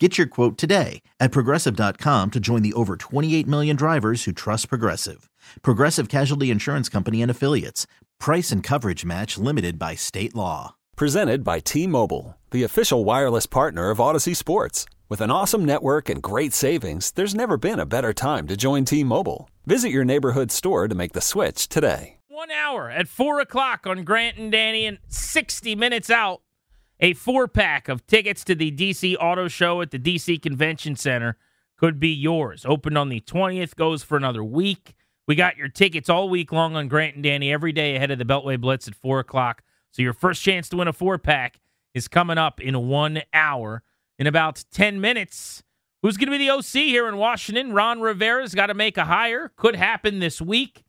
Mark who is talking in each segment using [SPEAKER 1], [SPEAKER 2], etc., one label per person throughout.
[SPEAKER 1] Get your quote today at progressive.com to join the over 28 million drivers who trust Progressive. Progressive Casualty Insurance Company and Affiliates. Price and coverage match limited by state law.
[SPEAKER 2] Presented by T Mobile, the official wireless partner of Audacy Sports. With an awesome network and great savings, there's never been a better time to join T Mobile. Visit your neighborhood store to make the switch today.
[SPEAKER 3] One hour at 4 o'clock on Grant and Danny, and 60 minutes out a four pack of tickets to the DC Auto Show at the DC Convention Center could be yours. Opened on the 20th, goes for another week. We got your tickets all week long on Grant and Danny every day ahead of the Beltway Blitz at 4 o'clock. So your first chance to win a four pack is coming up in one hour. In about 10 minutes, who's going to be the OC here in Washington? Ron Rivera's got to make a hire. Could happen this week.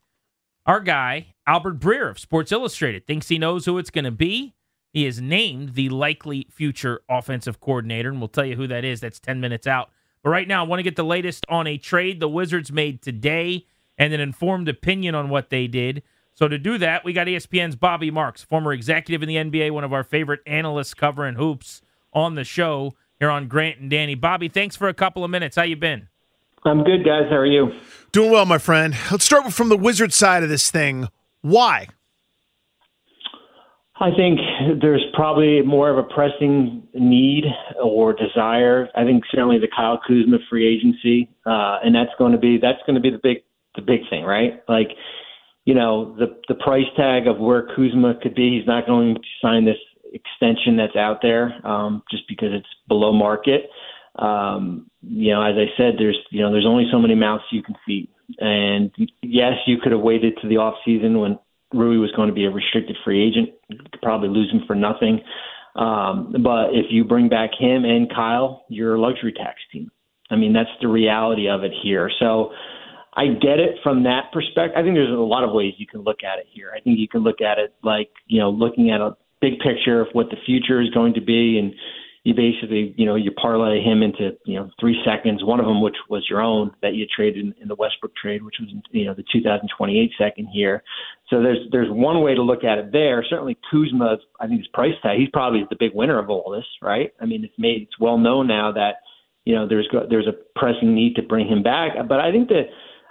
[SPEAKER 3] Our guy, Albert Breer of Sports Illustrated, thinks he knows who it's going to be. He is named the likely future offensive coordinator, and we'll tell you who that is. That's 10 minutes out. But right now, I want to get the latest on a trade the Wizards made today and an informed opinion on what they did. So to do that, we got ESPN's Bobby Marks, former executive in the NBA, one of our favorite analysts covering hoops on the show here on Grant and Danny. Bobby, thanks for a couple of minutes. How you been?
[SPEAKER 4] I'm good, guys. How are you?
[SPEAKER 5] Doing well, my friend. Let's start from the Wizard side of this thing. Why?
[SPEAKER 4] I think there's probably more of a pressing need or desire. I think certainly the Kyle Kuzma free agency, uh, and that's going to be that's going to be the big the big thing, right? Like, you know, the the price tag of where Kuzma could be. He's not going to sign this extension that's out there um, just because it's below market. Um, you know, as I said, there's you know there's only so many mouths you can feed, and yes, you could have waited to the off season when Rui was going to be a restricted free agent. You could probably lose him for nothing. Um, but if you bring back him and Kyle, you're a luxury tax team. I mean, that's the reality of it here. So I get it from that perspective. I think there's a lot of ways you can look at it here. I think you can look at it like, you know, looking at a big picture of what the future is going to be and you basically, you know, you parlay him into, you know, three seconds, one of them which was your own that you traded in, the Westbrook trade, which was, you know, the 2028 second here. So there's there's one way to look at it there. Certainly Kuzma, I think his price tag, he's probably the big winner of all this, right? I mean, it's made it's well known now that, you know, there's there's a pressing need to bring him back. But I think the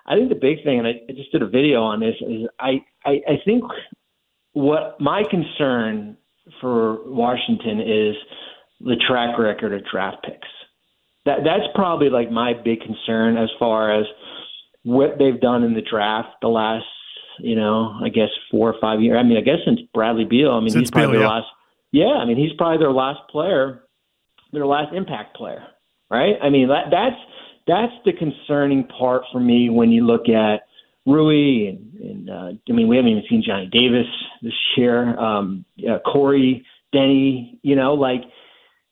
[SPEAKER 4] I think the big thing, and I, I just did a video on this, is I, I I think what my concern for Washington is the track record of draft picks. That that's probably like my big concern as far as what they've done in the draft the last, you know, I guess four or five years. I mean, I guess since Bradley Beal. I mean,
[SPEAKER 5] since
[SPEAKER 4] he's probably
[SPEAKER 5] Beal,
[SPEAKER 4] their
[SPEAKER 5] yeah.
[SPEAKER 4] last. Yeah, I mean, he's probably their last player, their last impact player, right? I mean, that that's that's the concerning part for me when you look at Rui and, and uh, I mean, we haven't even seen Johnny Davis this year. Um, uh, Corey, Deni, you know, like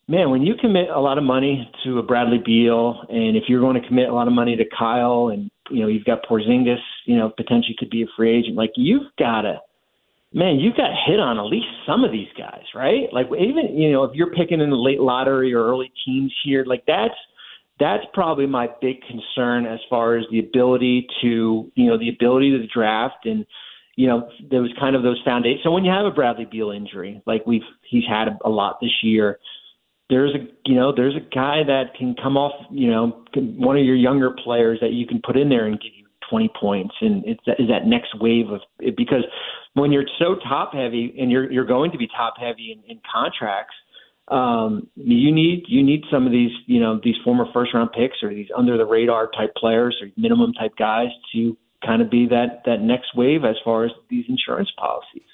[SPEAKER 4] man, when you commit a lot of money to a Bradley Beal, and if you're going to commit a lot of money to Kyle, and you know you've got Porzingis, you know potentially could be a free agent, like you've got to, man, you've got to hit on at least some of these guys, right? Like even you know if you're picking in the late lottery or early teams here, like that's that's probably my big concern as far as the ability to you know the ability to draft and you know, there was kind of those foundations. So when you have a Bradley Beal injury, like we've he's had a lot this year, there's a you know there's a guy that can come off you know one of your younger players that you can put in there and give you 20 points and it's that, is that next wave of because when you're so top heavy and you're you're going to be top heavy in, in contracts um you need you need some of these you know these former first round picks or these under the radar type players or minimum type guys to kind of be that that next wave as far as these insurance policies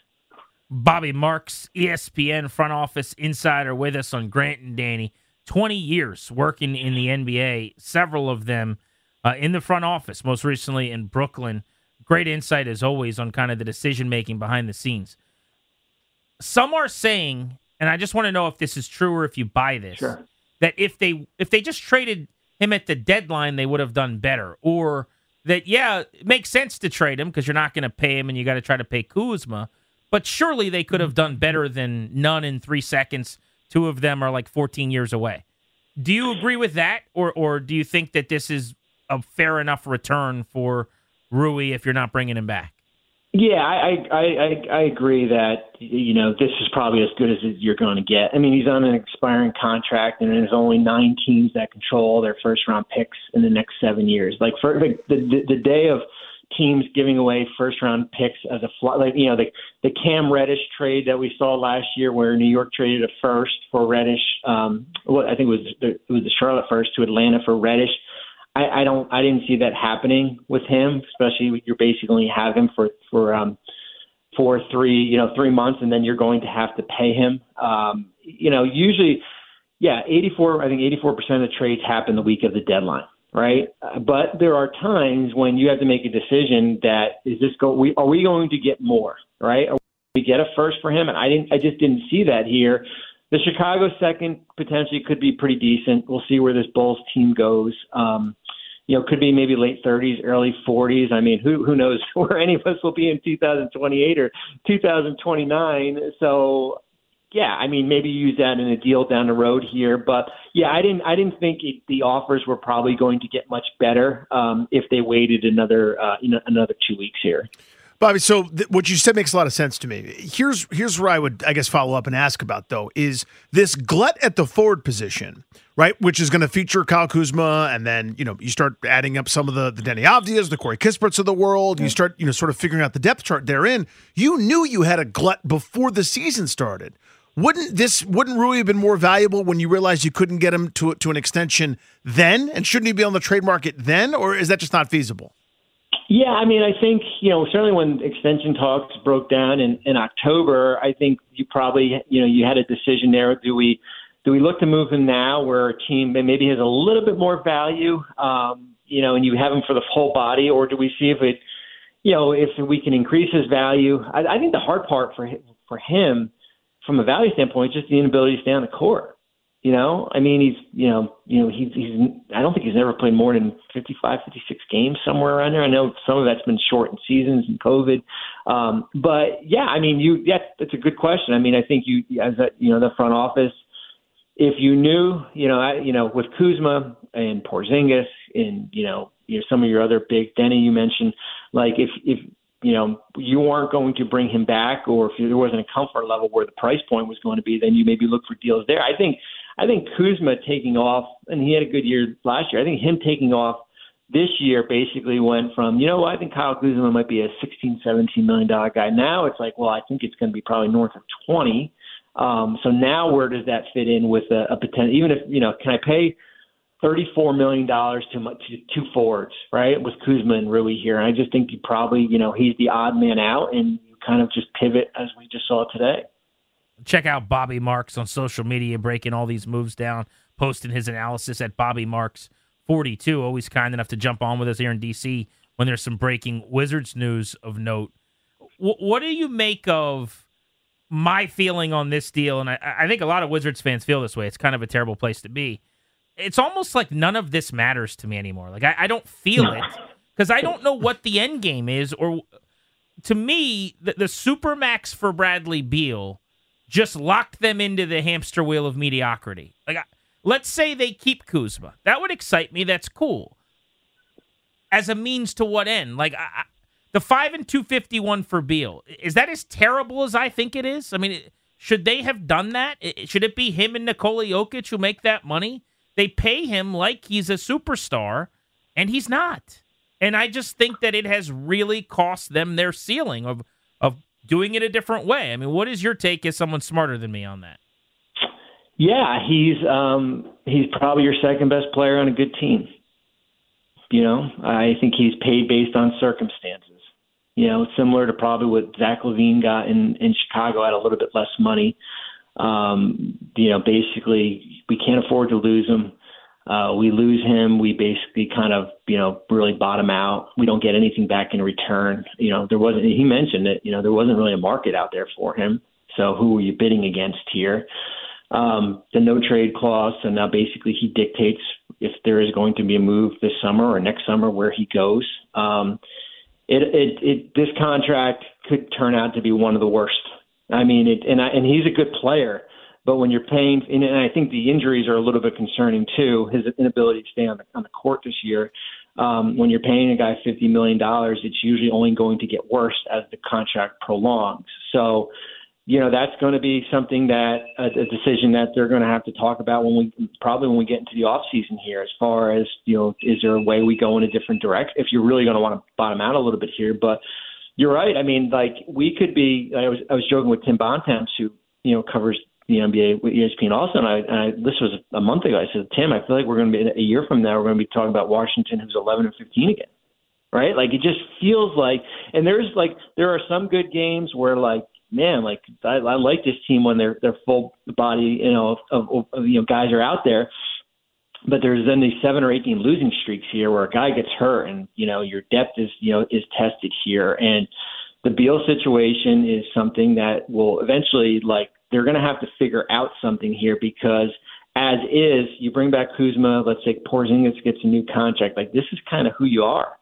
[SPEAKER 3] Bobby Marks, ESPN front office insider with us on Grant and Danny. 20 years working in the NBA, several of them uh, in the front office, most recently in Brooklyn. Great insight, as always, on kind of the decision making behind the scenes. Some are saying, and I just want to know if this is true or if you buy this,
[SPEAKER 4] Sure.
[SPEAKER 3] that if they if they just traded him at the deadline, they would have done better, or that yeah, it makes sense to trade him because you're not going to pay him and you got to try to pay Kuzma. But surely they could have mm-hmm. done better than none in three seconds. Two of them are like 14 years away. Do you agree with that, or or do you think that this is a fair enough return for Rui if you're not bringing him back?
[SPEAKER 4] Yeah, I, I I I agree that you know this is probably as good as you're going to get. I mean, he's on an expiring contract, and there's only nine teams that control their first round picks in the next seven years. Like for the the, the day of teams giving away first round picks as a fly, like you know the the Cam Reddish trade that we saw last year, where New York traded a first for Reddish. Um, what I think it was the, it was the Charlotte first to Atlanta for Reddish I, I don't I didn't see that happening with him, especially you're basically have him for for um for three you know three months and then you're going to have to pay him. Um, you know usually yeah 84 I think 84 percent of the trades happen the week of the deadline right? But there are times when you have to make a decision that is this go we are we going to get more, right? Are we get a first for him? And I didn't I just didn't see that here. The Chicago second potentially could be pretty decent. We'll see where this Bulls team goes. Um, you know, could be maybe late 30s, early 40s. I mean, who who knows where any of us will be in 2028 or 2029? So, yeah, I mean, maybe use that in a deal down the road here. But yeah, I didn't I didn't think it, the offers were probably going to get much better um, if they waited another uh, you know, another two weeks here.
[SPEAKER 5] Bobby, so th- what you said makes a lot of sense to me. Here's here's where I would, I guess, follow up and ask about though is this glut at the forward position, right? Which is going to feature Kyle Kuzma, and then you know you start adding up some of the the Deni Avdijas, the Corey Kisperts of the world. You start you know sort of figuring out the depth chart therein. You knew you had a glut before the season started. Wouldn't this wouldn't Rui have been more valuable when you realized you couldn't get him to to an extension then, and shouldn't he be on the trade market then, or is that just not feasible?
[SPEAKER 4] Yeah, I mean, I think you know certainly when extension talks broke down in, in October, I think you probably you know you had a decision there. Do we do we look to move him now, where a team maybe has a little bit more value, um, you know, and you have him for the whole body, or do we see if it, you know, if we can increase his value? I, I think the hard part for him, for him, from a value standpoint, just the inability to stay on the court. You know, I mean, he's you know, you know, he's he's. I don't think he's ever played more than 55, 56 games somewhere around there. I know some of that's been shortened seasons and COVID, um, but yeah, I mean, you. Yeah, that's a good question. I mean, I think you as a you know the front office, if you knew, you know, I, you know, with Kuzma and Porzingis and you know, you know, some of your other big Deni you mentioned, like if if you know you weren't going to bring him back, or if there wasn't a comfort level where the price point was going to be, then you maybe look for deals there. I think I think Kuzma taking off, and he had a good year last year. I think him taking off this year basically went from, you know, I think Kyle Kuzma might be a 16, 17 million dollar guy. Now it's like, well, I think it's going to be probably north of 20. Um, so now where does that fit in with a, a potential? Even if you know, can I pay? $34 million to, to two forwards, right? With Kuzma and Rui here. And I just think you probably, you know, he's the odd man out and you kind of just pivot as we just saw today.
[SPEAKER 3] Check out Bobby Marks on social media, breaking all these moves down, posting his analysis at Bobby Marks 42. Always kind enough to jump on with us here in DC when there's some breaking Wizards news of note. W- what do you make of my feeling on this deal? And I, I think a lot of Wizards fans feel this way. It's kind of a terrible place to be. It's almost like none of this matters to me anymore. Like I, I don't feel no. it because I don't know what the end game is. Or to me, the, the super max for Bradley Beal just locked them into the hamster wheel of mediocrity. Like, let's say they keep Kuzma. That would excite me. That's cool. As a means to what end? Like, I, the five and two fifty one for Beal is that as terrible as I think it is? I mean, should they have done that? Should it be him and Nikola Jokic who make that money? They pay him like he's a superstar, and he's not. And I just think that it has really cost them their ceiling of of doing it a different way. I mean, what is your take as someone smarter than me on that?
[SPEAKER 4] Yeah, he's um, he's probably your second best player on a good team. You know, I think he's paid based on circumstances. You know, similar to probably what Zach LaVine got in in Chicago at a little bit less money. Um, you know, basically, we can't afford to lose him. Uh, we lose him, we basically kind of, you know, really bottom out. We don't get anything back in return. You know, there wasn't. He mentioned that, you know, there wasn't really a market out there for him. So who are you bidding against here? um, the no trade clause, and now basically he dictates if there is going to be a move this summer or next summer where he goes. Um, it, it, it, this contract could turn out to be one of the worst. I mean, it, and I, and he's a good player, but when you're paying, and I think the injuries are a little bit concerning too. His inability to stay on the on the court this year. Um, when you're paying a guy fifty million dollars, it's usually only going to get worse as the contract prolongs. So you know that's going to be something that a, a decision that they're going to have to talk about when we probably when we get into the off season here as far as you know is there a way we go in a different direction if you're really going to want to bottom out a little bit here but you're right i mean like we could be i was i was joking with tim bontemps who you know covers the NBA with ESPN also, and I, and I this was a month ago. I said, Tim, I feel like we're going to be a year from now. We're going to be talking about Washington, who's 11 and 15 again, right? Like it just feels like, and there's like there are some good games where like man, like I, I like this team when they're they're full body, you know, of, of, of you know guys are out there. But there's then these seven or eighteen losing streaks here where a guy gets hurt, and you know your depth is you know is tested here, and the Beal situation is something that will eventually like they're going to have to figure out something here because as is, you bring back Kuzma, let's say Porzingis gets a new contract, like this is kind of who you are.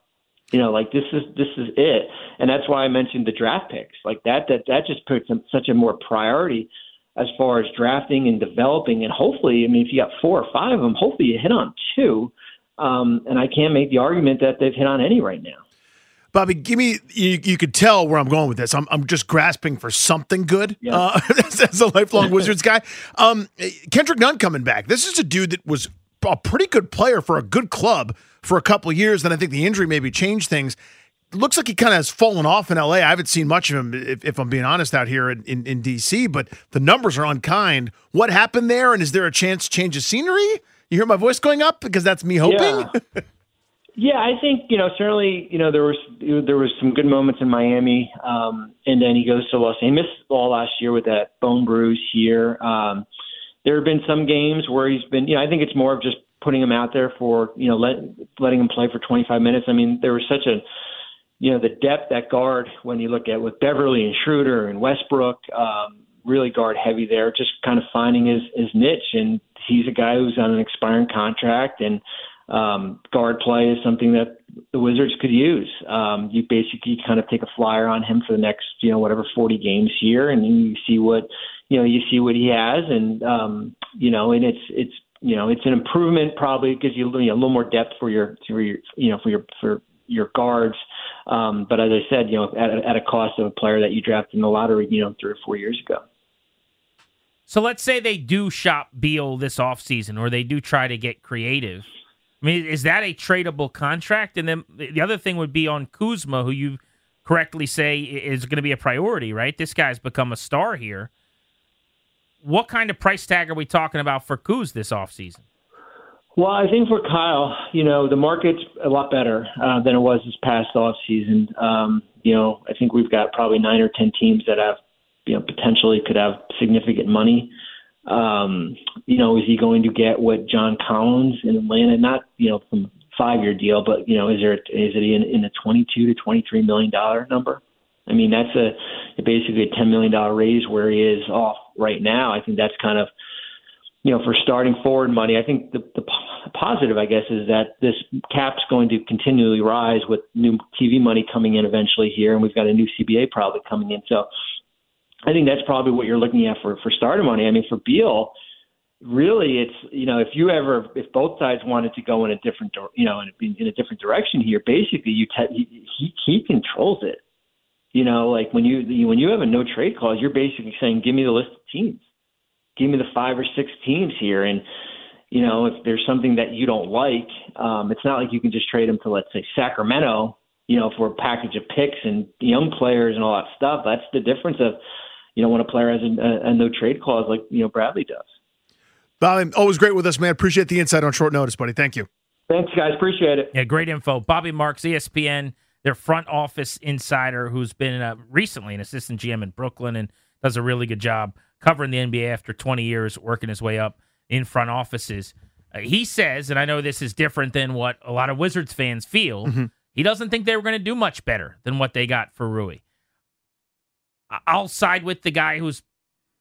[SPEAKER 4] You know, like this is this is it, and that's why I mentioned the draft picks. Like that that that just puts them such a more priority as far as drafting and developing, and hopefully, I mean, if you got four or five of them, hopefully you hit on two. Um, and I can't make the argument that they've hit on any right now.
[SPEAKER 5] Bobby, give me. You, you could tell where I'm going with this. I'm, I'm just grasping for something good yeah. uh, as a lifelong Wizards guy. Um, Kendrick Nunn coming back. This is a dude that was a pretty good player for a good club for a couple of years. Then I think the injury maybe changed things. Looks like he kind of has fallen off in LA. I haven't seen much of him, if, if I'm being honest, out here in, in, in, DC, but the numbers are unkind. What happened there? And is there a chance change of scenery? You hear my voice going up because that's me hoping.
[SPEAKER 4] Yeah. yeah, I think you know certainly you know there was there was some good moments in Miami, um, and then he goes to Los Angeles. He missed all last year with that bone bruise here. Um, there have been some games where he's been, you know, I think it's more of just putting him out there for, you know, let, letting him play for 25 minutes. I mean, there was such a, you know, the depth at guard when you look at with Beverley and Schroeder and Westbrook, um, really guard heavy there, just kind of finding his, his niche. And he's a guy who's on an expiring contract and, um, guard play is something that the Wizards could use. Um, you basically kind of take a flyer on him for the next, you know, whatever 40 games here, and you see what, you know, you see what he has, and um, you know, and it's it's you know, it's an improvement. Probably gives you, you know, a little more depth for your for your you know for your for your guards. Um, but as I said, you know, at, at a cost of a player that you drafted in the lottery, you know, three or four years ago.
[SPEAKER 3] So let's say they do shop Beal this offseason or they do try to get creative. I mean, is that a tradable contract? And then the other thing would be on Kuzma, who you correctly say is going to be a priority, right? This guy's become a star here. What kind of price tag are we talking about for Kuz this offseason?
[SPEAKER 4] Well, I think for Kyle, you know, the market's a lot better uh, than it was this past offseason. Um, you know, I think we've got probably nine or 10 teams that have, you know, potentially could have significant money. Um, you know, is he going to get what John Collins in Atlanta? Not you know from five year deal, but you know, is there is it in, in a twenty two to twenty three million dollar number? I mean, that's a basically a ten million dollar raise where he is off right now. I think that's kind of you know for starting forward money. I think the, the positive, I guess, is that this cap's going to continually rise with new TV money coming in eventually here, and we've got a new CBA probably coming in. So I think that's probably what you're looking at for for starter money. I mean, for Beal, really, it's you know if you ever if both sides wanted to go in a different you know in a, in a different direction here, basically you te- he he controls it. You know, like when you when you have a no trade clause, you're basically saying, give me the list of teams, give me the five or six teams here, and you know if there's something that you don't like, um, it's not like you can just trade them to let's say Sacramento, you know, for a package of picks and young players and all that stuff. That's the difference of you know, when a player has a, a no trade clause like, you know, Bradley does.
[SPEAKER 5] Bobby, always great with us, man. Appreciate the insight on short notice, buddy. Thank you.
[SPEAKER 4] Thanks, guys. Appreciate it.
[SPEAKER 3] Yeah, great info. Bobby Marks, ESPN, their front office insider who's been uh, recently an assistant GM in Brooklyn and does a really good job covering the NBA after 20 years, working his way up in front offices. Uh, he says, and I know this is different than what a lot of Wizards fans feel, mm-hmm. he doesn't think they were going to do much better than what they got for Rui. I'll side with the guy who's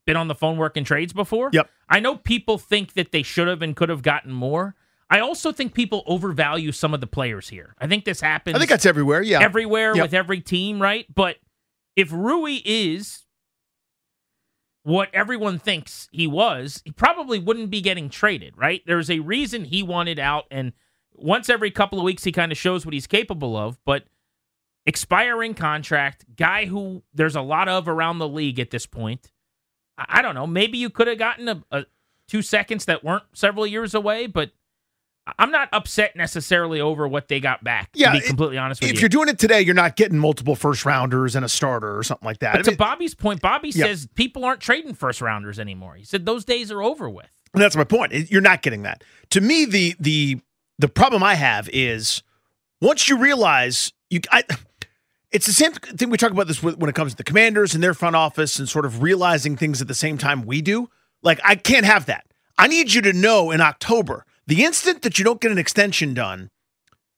[SPEAKER 3] been on the phone working trades before.
[SPEAKER 5] Yep.
[SPEAKER 3] I know people think that they should have and could have gotten more. I also think people overvalue some of the players here. I think this happens
[SPEAKER 5] I think that's everywhere. Yeah.
[SPEAKER 3] everywhere
[SPEAKER 5] Yep.
[SPEAKER 3] with every team, right? But if Rui is what everyone thinks he was, he probably wouldn't be getting traded, right? There's a reason he wanted out, and once every couple of weeks he kind of shows what he's capable of. But expiring contract, guy who there's a lot of around the league at this point. I, don't know. Maybe you could have gotten a, a two seconds that weren't several years away, but. I'm not upset necessarily over what they got back.
[SPEAKER 5] Yeah,
[SPEAKER 3] to be completely honest with
[SPEAKER 5] if
[SPEAKER 3] you.
[SPEAKER 5] you're doing it today, you're not getting multiple first rounders and a starter or something like that.
[SPEAKER 3] But
[SPEAKER 5] I
[SPEAKER 3] to
[SPEAKER 5] mean,
[SPEAKER 3] Bobby's point, Bobby
[SPEAKER 5] Yeah.
[SPEAKER 3] says people aren't trading first rounders anymore. He said those days are over with.
[SPEAKER 5] And that's my point. You're not getting that. To me, the the the problem I have is once you realize you, I, it's the same thing we talk about this when it comes to the commanders and their front office and sort of realizing things at the same time we do. Like I can't have that. I need you to know in October, the instant that you don't get an extension done,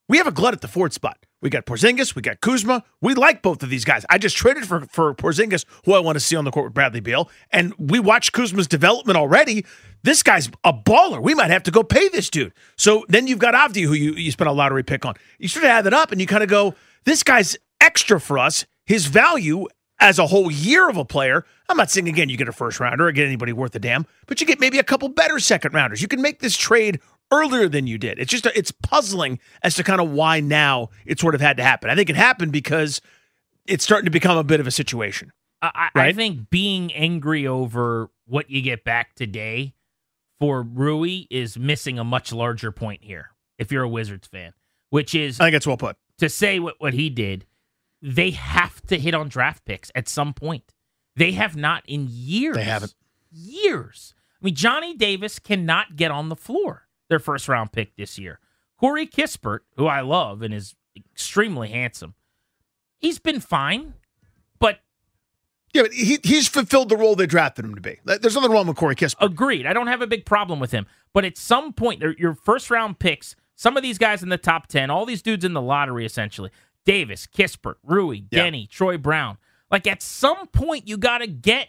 [SPEAKER 5] we have a glut at the Ford spot. We got Porzingis, we got Kuzma. We like both of these guys. I just traded for for Porzingis, who I want to see on the court with Bradley Beal, and we watched Kuzma's development already. This guy's a baller. We might have to go pay this dude. So then you've got Avdi, who you you spent a lottery pick on. You sort of add that up, and you kind of go, this guy's extra for us. His value as a whole year of a player. I'm not saying again you get a first rounder or get anybody worth a damn, but you get maybe a couple better second rounders. You can make this trade earlier than you did. It's just it's puzzling as to kind of why now it sort of had to happen. I think it happened because it's starting to become a bit of a situation.
[SPEAKER 3] I, I, I think being angry over what you get back today for Rui is missing a much larger point here. If you're a Wizards fan, which is
[SPEAKER 5] I think that's well put.
[SPEAKER 3] to say what, what he did, they have to hit on draft picks at some point. They have not in years.
[SPEAKER 5] They haven't.
[SPEAKER 3] Years. I mean, Johnny Davis cannot get on the floor, their first round pick this year. Corey Kispert, who I love and is extremely handsome, he's been fine, but
[SPEAKER 5] Yeah, but he, he's fulfilled the role they drafted him to be. There's nothing wrong with Corey Kispert.
[SPEAKER 3] Agreed. I don't have a big problem with him. But at some point, your first round picks, some of these guys in the top 10, all these dudes in the lottery, essentially Davis, Kispert, Rui,
[SPEAKER 5] Yeah.
[SPEAKER 3] Deni, Troy Brown. Like at some point, you got to get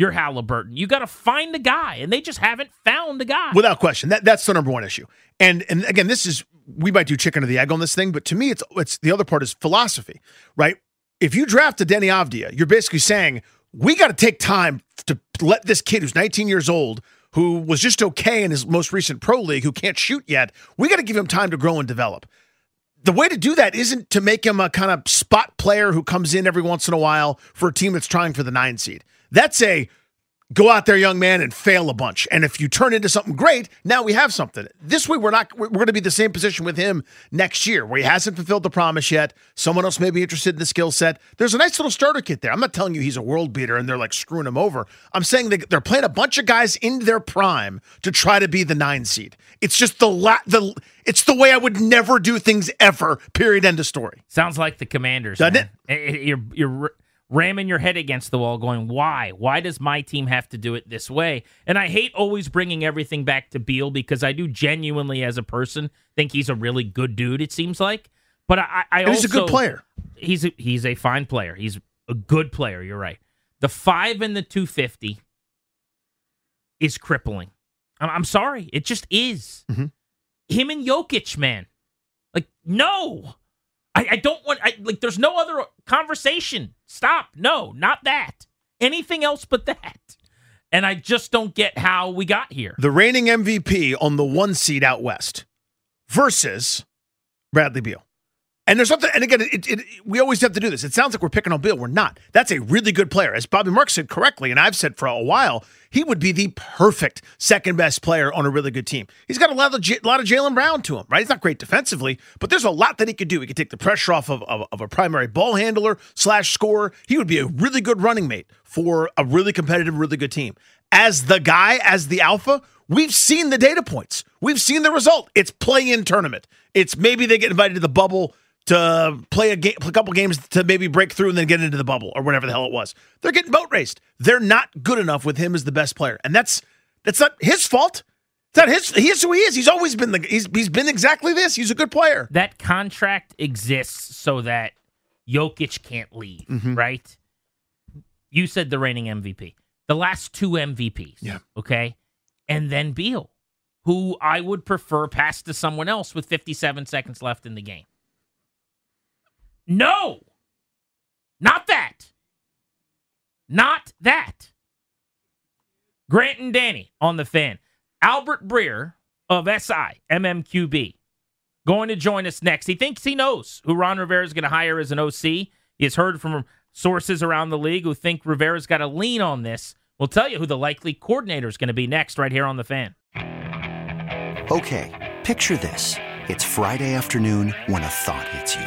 [SPEAKER 3] your Halliburton. You got to find a guy, and they just haven't found a guy.
[SPEAKER 5] Without question. That that's the number one issue. And and again, this is we might do chicken or the egg on this thing, but to me, it's it's the other part is philosophy, right? If you draft a Deni Avdija, you're basically saying we got to take time to let this kid who's 19 years old, who was just okay in his most recent pro league, who can't shoot yet, we got to give him time to grow and develop. The way to do that isn't to make him a kind of spot player who comes in every once in a while for a team that's trying for the nine seed. That's a go out there, young man, and fail a bunch. And if you turn into something great, now we have something. This way, we're not. We're going to be the same position with him next year, where he hasn't fulfilled the promise yet. Someone else may be interested in the skill set. There's a nice little starter kit there. I'm not telling you he's a world beater and they're like screwing him over. I'm saying they're playing a bunch of guys in their prime to try to be the nine seed. It's just the la- the. It's the way I would never do things ever. Period. End of story.
[SPEAKER 3] Sounds like the Commanders.
[SPEAKER 5] Doesn't
[SPEAKER 3] man. It- it- You're you're r- ramming your head against the wall, going, "Why? Why does my team have to do it this way?" And I hate always bringing everything back to Beal because I do genuinely, as a person, think he's a really good dude. It seems like, but I, I also
[SPEAKER 5] he's a good player.
[SPEAKER 3] He's a, he's a fine player. He's a good player. You're right. The five and the two fifty is crippling. I'm, I'm sorry, it just is.
[SPEAKER 5] Mhm.
[SPEAKER 3] Him and Jokic, man. Like, no. I, I don't want I like there's no other conversation. Stop. No, not that. Anything else but that. And I just don't get how we got here.
[SPEAKER 5] the reigning MVP on the one seed out west versus Bradley Beal. And there's something, and again, it, it, we always have to do this. It sounds like we're picking on Bill. We're not. That's a really good player. As Bobby Marks said correctly, and I've said for a while, he would be the perfect second best player on a really good team. He's got a lot of lot of Jaylen Brown to him, right? He's not great defensively, but there's a lot that he could do. He could take the pressure off of, of, of a primary ball handler slash scorer. He would be a really good running mate for a really competitive, really good team. As the guy, as the alpha, we've seen the data points. We've seen the result. It's play-in tournament. It's maybe they get invited to the bubble to play a, game, a couple games to maybe break through and then get into the bubble or whatever the hell it was. They're getting boat raced. They're not good enough with him as the best player, and that's that's not his fault. It's not his. He is who he is. He's always been the. He's he's been exactly this. He's a good player.
[SPEAKER 3] that contract exists so that Jokic can't leave,
[SPEAKER 5] Mm-hmm.
[SPEAKER 3] right? You said the reigning MVP. the last two MVPs.
[SPEAKER 5] Yeah.
[SPEAKER 3] Okay. And then Beal, who I would prefer pass to someone else with 57 seconds left in the game. No, not that. Not that. Grant and Danny on the fan. Albert Breer of SI, MMQB, going to join us next. He thinks he knows who Ron Rivera is going to hire as an OC. He has heard from sources around the league who think Rivera's got a lean on this. We'll tell you who the likely coordinator is going to be next, right here on the fan.
[SPEAKER 6] Okay, picture this. It's Friday afternoon when a thought hits you.